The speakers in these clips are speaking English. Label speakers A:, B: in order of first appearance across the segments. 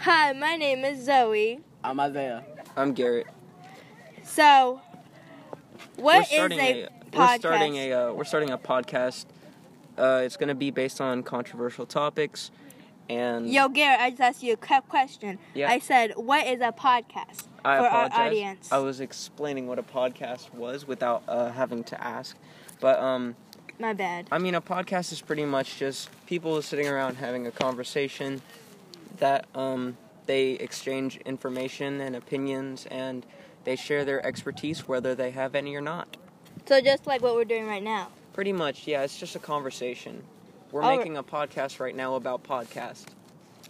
A: Hi, my name is Zoe.
B: I'm Isaiah.
C: I'm Garrett.
A: So, what
C: we're
A: is
C: starting
A: a,
C: a,
A: podcast?
C: we're starting a uh, we're starting a podcast. Uh, it's going to be based on controversial topics, and
A: Yo, Garrett, I just asked you a que- question.
C: Yeah.
A: I said, what is a podcast
C: I
A: for our audience?
C: I was explaining what a podcast was without uh, having to ask, but um,
A: My bad.
C: I mean, a podcast is pretty much just people sitting around having a conversation that um, they exchange information and opinions and they share their expertise, whether they have any or not.
A: So just like what we're doing right now.
C: Pretty much, yeah, it's just a conversation. We're
A: All right.
C: making a podcast right now about podcasts.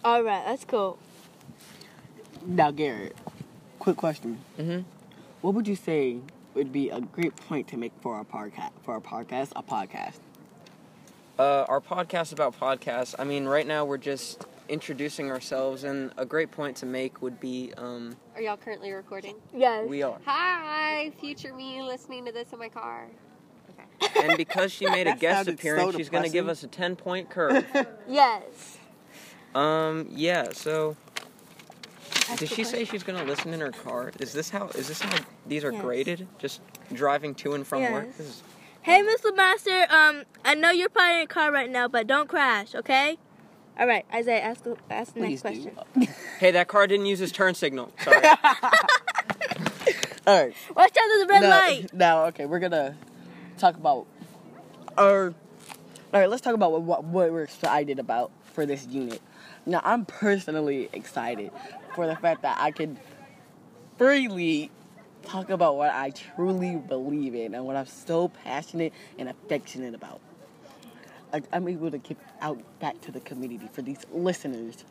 A: All right, that's cool.
B: Now, Garrett, quick question.
C: Mm-hmm.
B: What would you say would be a great point to make for a podcast? For a podcast, a podcast.
C: Uh, our podcast about podcasts. I mean, right now we're just introducing ourselves, and a great point to make would be um,
D: Are y'all currently recording?
A: Yes.
C: we are.
D: Hi, future me listening to this in my car. Okay.
C: And because she made a guest appearance,
B: so
C: she's going to give us a 10 point curve.
A: Yes.
C: um, yeah, so.
A: That's
C: Did
A: the
C: she say she's gonna listen in her car? Is this how? Is this how these are
A: Yes.
C: graded? Just driving to and from work.
A: Yes.
C: This is,
A: Hey, Miss Lemaster. Um, I know you're probably in a car right now, but don't crash, okay? All right, Isaiah, ask the, ask the next
B: Please do.
A: question.
C: hey, that car didn't use his turn signal. Sorry.
B: All right.
A: Watch out, for the red
B: now,
A: light.
B: Now, okay, we're gonna talk about our. All right, let's talk about what, what we're excited about for this unit. Now, I'm personally excited for the fact that I can freely talk about what I truly believe in and what I'm so passionate and affectionate about. Like, I'm able to give out back to the community for these listeners.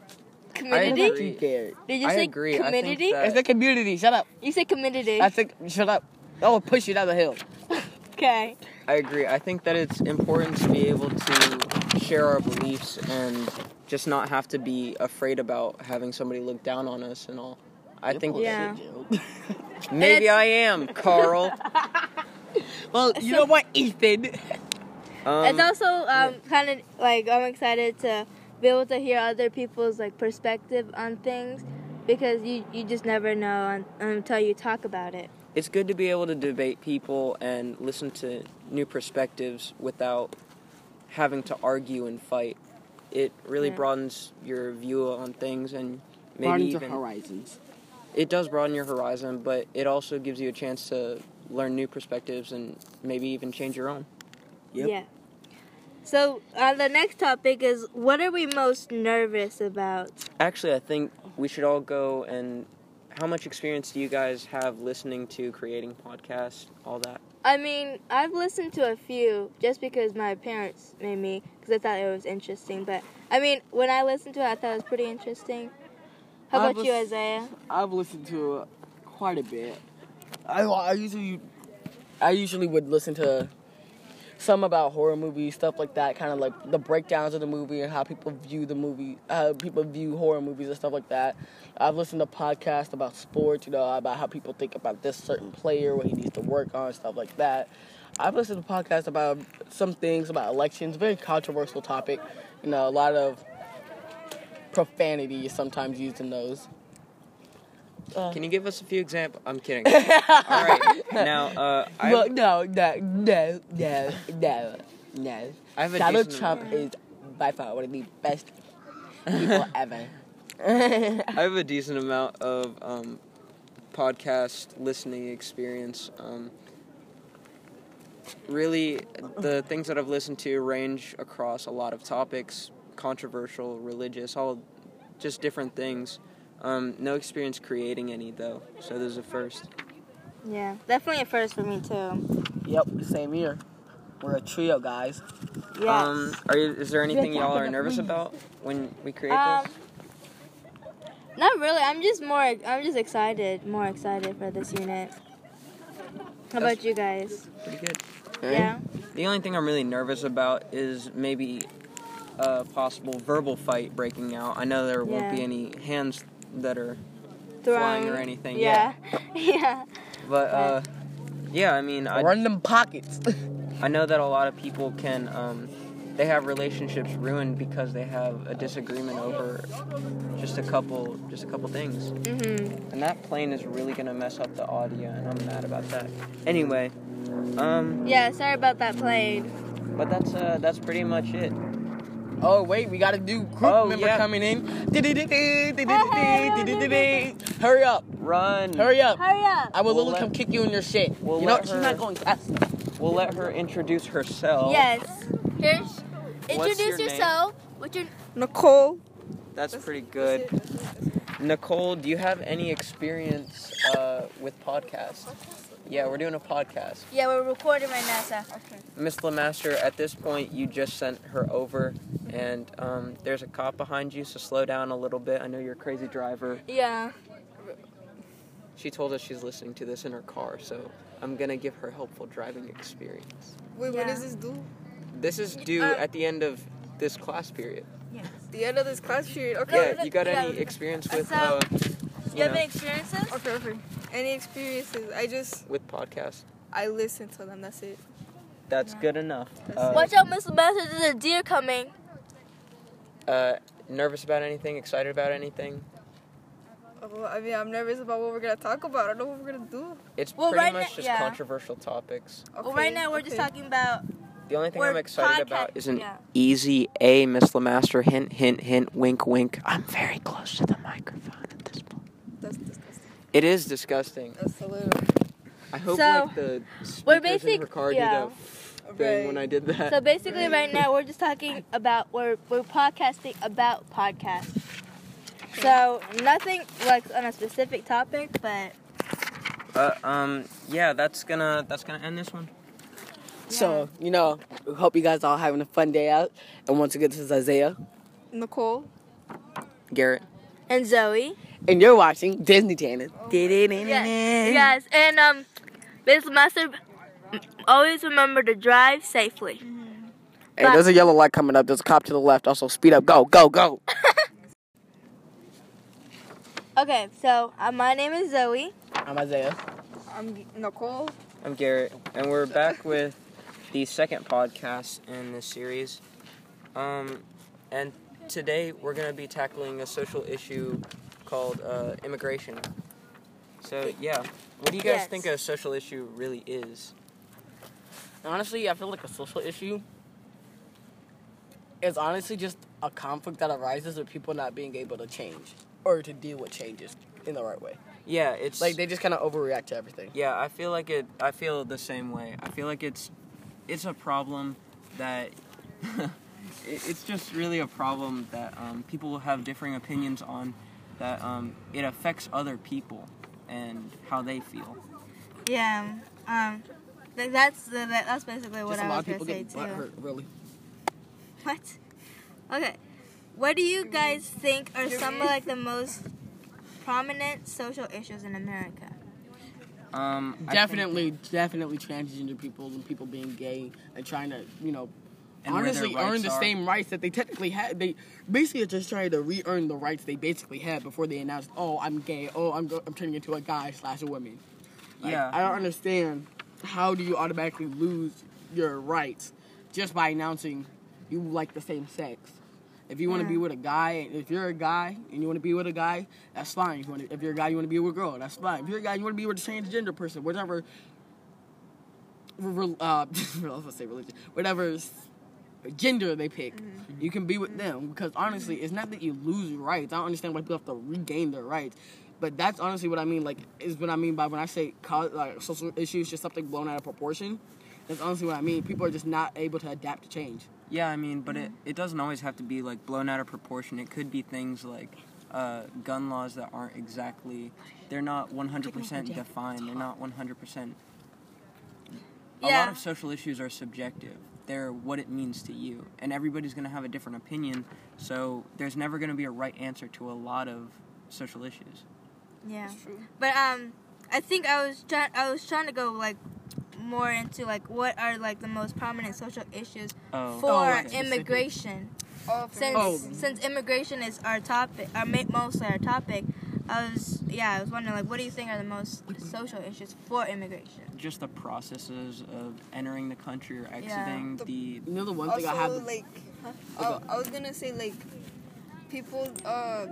A: Community?
B: about you, Garrett?
A: Did you
C: I
A: say
C: agree. I think
A: community?
C: that-
B: It's the community. Shut up.
A: You said community.
B: I think. Shut up. I will push you down the hill.
A: Okay.
C: I agree. I think that it's important to be able to share our beliefs and just not have to be afraid about having somebody look down on us and all. I think
A: Yeah.
C: maybe I am, Carl.
B: well, you know what, Ethan?
C: Um,
A: it's also um, kind of like I'm excited to be able to hear other people's like perspective on things because you you just never know until you talk about it.
C: it's good to be able to debate people and listen to new perspectives without having to argue and fight. It really
A: Yeah.
C: broadens your view on things and maybe
B: Broadens your
C: even
B: horizons.
C: it does broaden your horizon, but it also gives you a chance to learn new perspectives and maybe even change your own.
B: Yep.
A: Yeah. So uh, the next topic is what are we most nervous about?
C: Actually, I think we should all go and how much experience do you guys have listening to creating podcasts, all that?
A: I mean, I've listened to a few just because my parents made me because I thought it was interesting. But I mean, when I listened to it, I thought it was pretty interesting. How
B: I
A: about you,
B: was-
A: Isaiah?
B: I've listened to quite a bit. I, I usually, I usually would listen to some about horror movies, stuff like that, kind of like the breakdowns of the movie and how people view the movie, how people view horror movies and stuff like that. I've listened to podcasts about sports, you know, about how people think about this certain player, what he needs to work on, stuff like that. I've listened to podcasts about some things about elections, very controversial topic. You know, a lot of profanity is sometimes used in those. Uh,
C: Can you give us a few examples? I'm kidding. all right, now uh, I,
B: well, no, no, no, no, no, no.
C: I have a
B: Donald Trump is by far one of the best people ever.
C: I have a decent amount of um, podcast listening experience. Um, really, the things that I've listened to range across a lot of topics controversial, religious, all just different things. Um, no experience creating any, though, so there's a first.
A: Yeah, definitely a first for me too.
B: Yep, same here. We're a trio, guys.
A: Yes.
C: Um, are you, is there anything y'all are nervous
B: to-
C: about when we create
A: Um,
C: this?
A: not really. I'm just more. I'm just excited. More excited for this unit. How about you guys?
C: Pretty good.
A: Yeah.
C: The only thing I'm really nervous about is maybe a possible verbal fight breaking out. I know there won't be any hands that are
A: Thrown.
C: flying or anything.
A: Yeah. Yeah.
C: But uh, yeah, I mean, I,
B: Run them pockets.
C: I know that a lot of people can um, they have relationships ruined because they have a disagreement over just just a couple, just a couple things.
A: Mhm.
C: And that plane is really gonna mess up the audio, and I'm mad about that. Anyway, um,
A: Yeah. Sorry about that plane.
C: but that's uh, that's pretty much it.
B: Oh wait, we gotta do group
C: Oh,
B: member
C: yeah.
B: coming in. Hurry up,
C: Run.
B: hurry up.
A: Hurry up.
B: I will
C: We'll
B: literally come kick you in your shit.
C: we'll
B: you know she's not going fast.
C: We'll let her introduce herself.
A: Yes. Here's. Introduce
C: name?
A: yourself. What's your
E: Nicole.
C: That's pretty good. Nicole, do you have any experience uh, with podcasts? Yeah, we're doing a podcast.
A: Yeah, we're recording right now, so.
C: Miss Lemaster, at this point, you just sent her over, and um, there's a cop behind you, so slow down a little bit. I know you're a crazy driver.
A: Yeah.
C: She told us she's listening to this in her car, so I'm gonna give her helpful driving experience.
E: Wait, what
A: Yeah.
E: does this do?
C: This is due
A: Um,
C: at the end of this class period. Yes.
E: The end of this class period. Okay.
C: Yeah, you got
A: yeah.
C: any experience with
A: So-
C: uh,
A: You
C: you
A: have
C: know,
A: any experiences?
E: Okay, okay. Any experiences? I just
C: with podcasts?
E: I listen to them. That's it.
C: That's good enough. Uh,
A: Watch out, Miss Lemaster, there's a deer coming.
C: uh, nervous about anything? Excited about anything?
E: Well, I mean, I'm nervous about what we're gonna talk about. I don't know what we're gonna do.
C: It's
A: Well,
C: pretty
A: right
C: much
A: now-
C: just
A: yeah.
C: controversial topics.
E: Okay,
A: well, right now we're just talking about.
C: The only thing I'm excited about is an
A: yeah.
C: easy A, Miss Lemaster. Hint, hint, hint. Wink, wink. I'm very close to the microphone at this point.
E: That's disgusting.
C: It is disgusting.
E: That's a little.
C: I hope
A: So,
C: like the
A: we're
C: speakers in
A: basic-
C: her car
A: yeah.
C: did a thing when I did that.
A: So basically, right now we're just talking about we're we're podcasting about podcasts. So nothing like on a specific topic, but
C: Uh, um, yeah, that's gonna that's gonna end this one.
B: So you know, we hope you guys all having a fun day out. And once again, this is Isaiah,
E: Nicole.
C: Garrett.
A: And Zoe.
B: and you're watching Disney Channel.
A: Yes, yes, and um, Miss Lemaster, always remember to drive safely.
B: Hey, there's a yellow light coming up. There's a cop to the left. Also, speed up. Go, go, go.
A: Okay, so uh, my name is Zoe.
B: I'm Isaiah.
E: I'm Nicole.
C: I'm Garrett, and we're back with the second podcast in this series. Um, and today we're going to be tackling a social issue called uh, immigration. So, yeah, what do you guys
A: Yes.
C: think a social issue really is?
B: Honestly, I feel like a social issue is honestly just a conflict that arises with people not being able to change or to deal with changes in the right way.
C: Yeah, it's
B: Like they just kind of overreact to everything.
C: Yeah, I feel like it. I feel the same way. I feel like it's, it's a problem that, it's just really a problem that um, people will have differing opinions on, that um, it affects other people and how they feel.
A: Yeah, um, th- that's the, that, that's basically what
B: Just a
A: I
B: lot
A: was
B: of
A: gonna
B: people
A: say
B: get
A: too.
B: butt hurt, really.
A: What? Okay. What do you guys think are some of like the most prominent social issues in America?
C: Um,
B: Definitely, definitely transgender people and people being gay and trying to, you know,
C: And where their
B: honestly
C: rights
B: earn the
C: are.
B: same rights that they technically had. They basically are just trying to re-earn the rights they basically had before they announced, "Oh, I'm gay. Oh, I'm go- I'm turning into a guy slash a woman." Like,
C: Yeah.
B: I don't understand. How do you automatically lose your rights just by announcing you like the same sex? If you want to
A: Yeah.
B: be with a guy, if you're a guy and you want to be with a guy, that's fine. If, you wanna, if you're a guy, you want to be with a girl, that's fine. If you're a guy, you want to be with a transgender person, whatever. re- Uh, I was gonna say religion, whatever s- gender they pick, mm-hmm. you can be with mm-hmm. them. Because honestly, it's not that you lose rights. I don't understand why people have to regain their rights. But that's honestly what I mean. Like, is what I mean by when I say co- like social issues, just something blown out of proportion. That's honestly what I mean. People are just not able to adapt to change.
C: Yeah, I mean, but it, mm-hmm. it doesn't always have to be like blown out of proportion. It could be things like uh, gun laws that aren't exactly, they're not 100% defined. They're not 100%. A lot of social issues are subjective. They're what it means to you. And everybody's going to have a different opinion. So there's never going to be a right answer to a lot of social issues.
A: Yeah. But um, I think I was trying. I was trying to go like more into like what are like the most prominent social issues
C: Oh.
A: for
B: Oh, like
A: immigration.
E: Oh,
A: Since
B: Oh.
A: since immigration is our topic, our ma- mostly our topic, I was yeah I was wondering like what do you think are the most social issues for immigration?
C: Just the processes of entering the country or exiting
E: The-
C: the.
B: You know the one
E: also,
B: thing I have.
E: like, I, I was gonna say like, people uh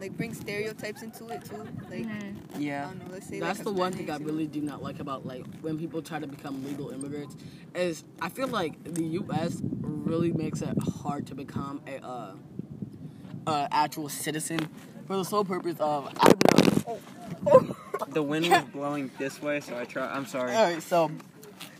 E: like bring stereotypes into it too. Like I
C: Yeah.
E: don't know, let's say
B: That's
E: like,
B: the one thing I really do not like about like when people try to become legal immigrants is I feel like the U.S. really makes it hard to become a uh, uh, actual citizen for the sole purpose of I don't know.
C: The wind was blowing this way, so I try. I'm sorry.
B: All right, so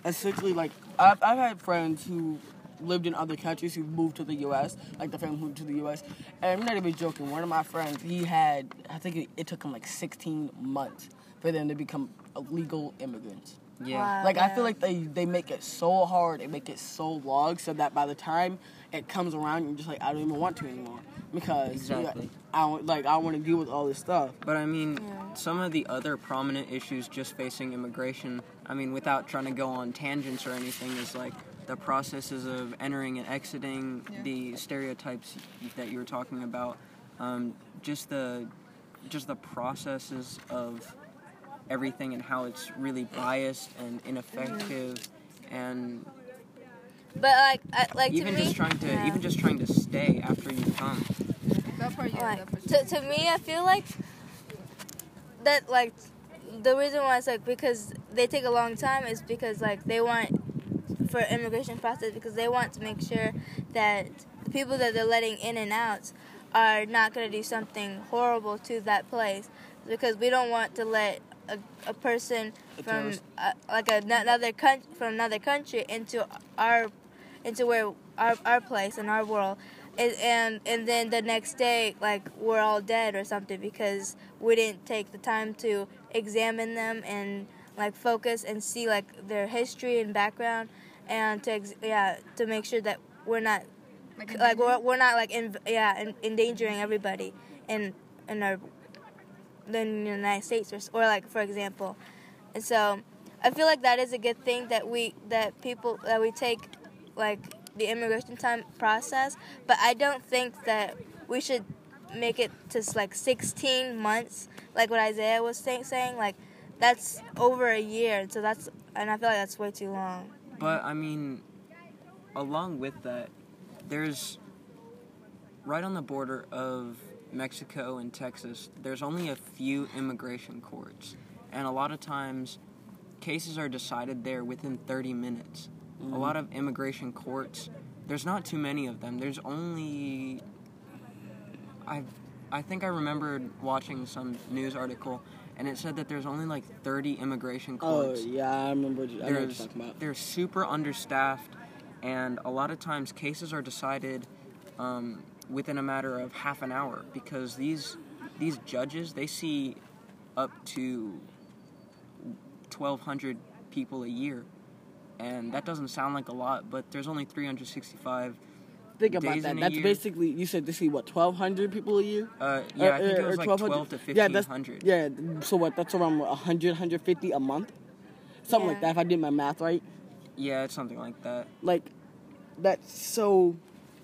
B: essentially, like I've, I've had friends who lived in other countries who moved to the U.S. Like the family moved to the U.S. And I'm not even joking. One of my friends, he had I think it, it took him like 16 months for them to become legal immigrants.
C: Yeah.
A: Wow,
B: Like I feel like they they make it so hard, they make it so long, so that by the time it comes around, you're just like I don't even want to anymore because yeah,
C: Exactly.
B: I don't like I want to deal with all this stuff.
C: But I mean,
A: Yeah.
C: some of the other prominent issues just facing immigration, I mean, without trying to go on tangents or anything, is like the processes of entering and exiting,
E: Yeah.
C: the stereotypes that you were talking about, um, just the just the processes of everything and how it's really biased and ineffective and
A: But like, I, like
C: even
A: to me,
C: just trying to
A: yeah.
C: even just trying to stay after you come.
E: That part, yeah,
A: like
E: that part.
A: to, to me i feel like that like the reason why it's like because they take a long time is because like they want for immigration process because they want to make sure that the people that they're letting in and out are not going to do something horrible to that place because we don't want to let a, a person
B: A
A: from uh, like another coun- from another country into our into where our, our place and our world and, and and then the next day like we're all dead or something because we didn't take the time to examine them and like focus and see like their history and background and to ex- yeah to make sure that we're not
E: Like,
A: like we're, we're not like in, yeah in, endangering everybody in in our in the United States or, or like for example. And so I feel like that is a good thing that we that people that we take like the immigration time process but I don't think that we should make it to like 16 months like what Isaiah was saying saying like that's over a year so that's and I feel like that's way too long
C: But I mean, along with that, there's right on the border of Mexico and Texas, there's only a few immigration courts. And a lot of times, cases are decided there within 30 minutes. A lot of immigration courts, there's not too many of them. There's only. I, I think I remembered watching some news article, and it said that there's only like 30 immigration courts.
B: Oh yeah, I remember. I know what you're talking about.
C: they're super understaffed, and a lot of times cases are decided um, within a matter of half an hour because these these judges they see up to 1,200 people a year, and that doesn't sound like a lot, but there's only 365.
B: Think about
C: days
B: that.
C: in a
B: That's
C: year.
B: basically you said to see what 1,200 people a year.
C: Uh, yeah, I think it was like 12 to
B: that's
C: 1,500.
B: yeah. So what? That's around what, 100, 150 a month, something like that. If I did my math right,
C: yeah, it's something like that.
B: like that's so.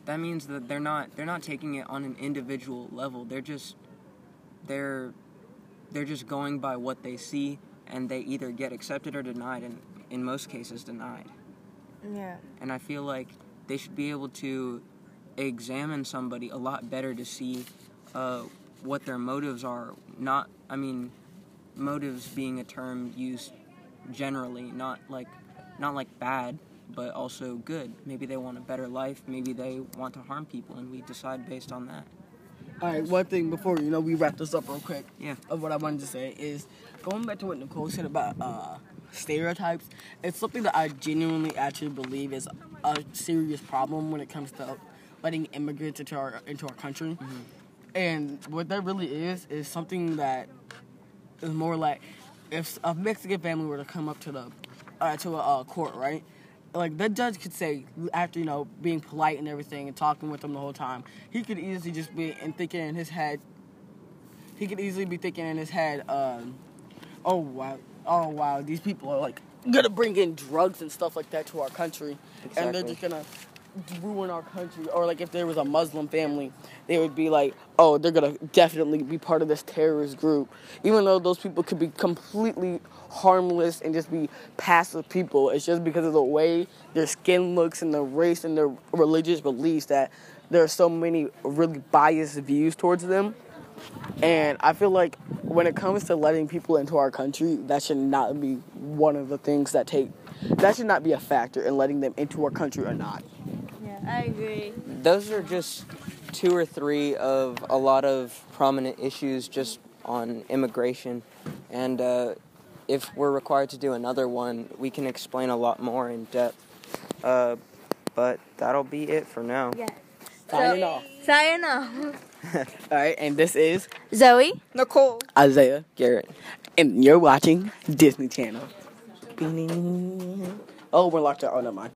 C: that means that they're not they're not taking it on an individual level. They're just they're they're just going by what they see and they either get accepted or denied and in most cases denied.
A: yeah
C: And I feel like they should be able to examine somebody a lot better to see uh, what their motives are. Not I mean motives being a term used generally, not like not like bad, but also good. Maybe they want a better life. Maybe they want to harm people, and we decide based on that.
B: All right, one thing before you know we wrap this up real quick.
C: Yeah.
B: Of what I wanted to say is going back to what Nicole said about uh, stereotypes. It's something that I genuinely actually believe is a serious problem when it comes to letting immigrants into our into our country. And what that really is is something that is more like if a Mexican family were to come up to the uh, to a uh, court, right? Like the judge could say after you know being polite and everything and talking with them the whole time, he could easily just be and thinking in his head. He could easily be thinking in his head, um, "Oh wow, oh wow, these people are like gonna bring in drugs and stuff like that to our country, and they're just gonna ruin our country." Or like if there was a Muslim family, they would be like, "Oh, they're gonna definitely be part of this terrorist group," even though those people could be completely harmless and just be passive people. It's just because of the way their skin looks and their race and their religious beliefs that there are so many really biased views towards them. And I feel like when it comes to letting people into our country, that should not be one of the things that take that should not be a factor in letting them into our country or not.
A: Yeah, I agree.
C: Those are just two or three of a lot of prominent issues just on immigration. And uh, if we're required to do another one, we can explain a lot more in depth. Uh, but that'll be it for now.
A: Yeah.
B: Signing off.
A: Sign off.
B: All right, and this is
A: Zoe.
E: Nicole.
B: Isaiah,
C: Garrett.
B: and you're watching Disney Channel. Oh, we're locked out. Oh, never mind.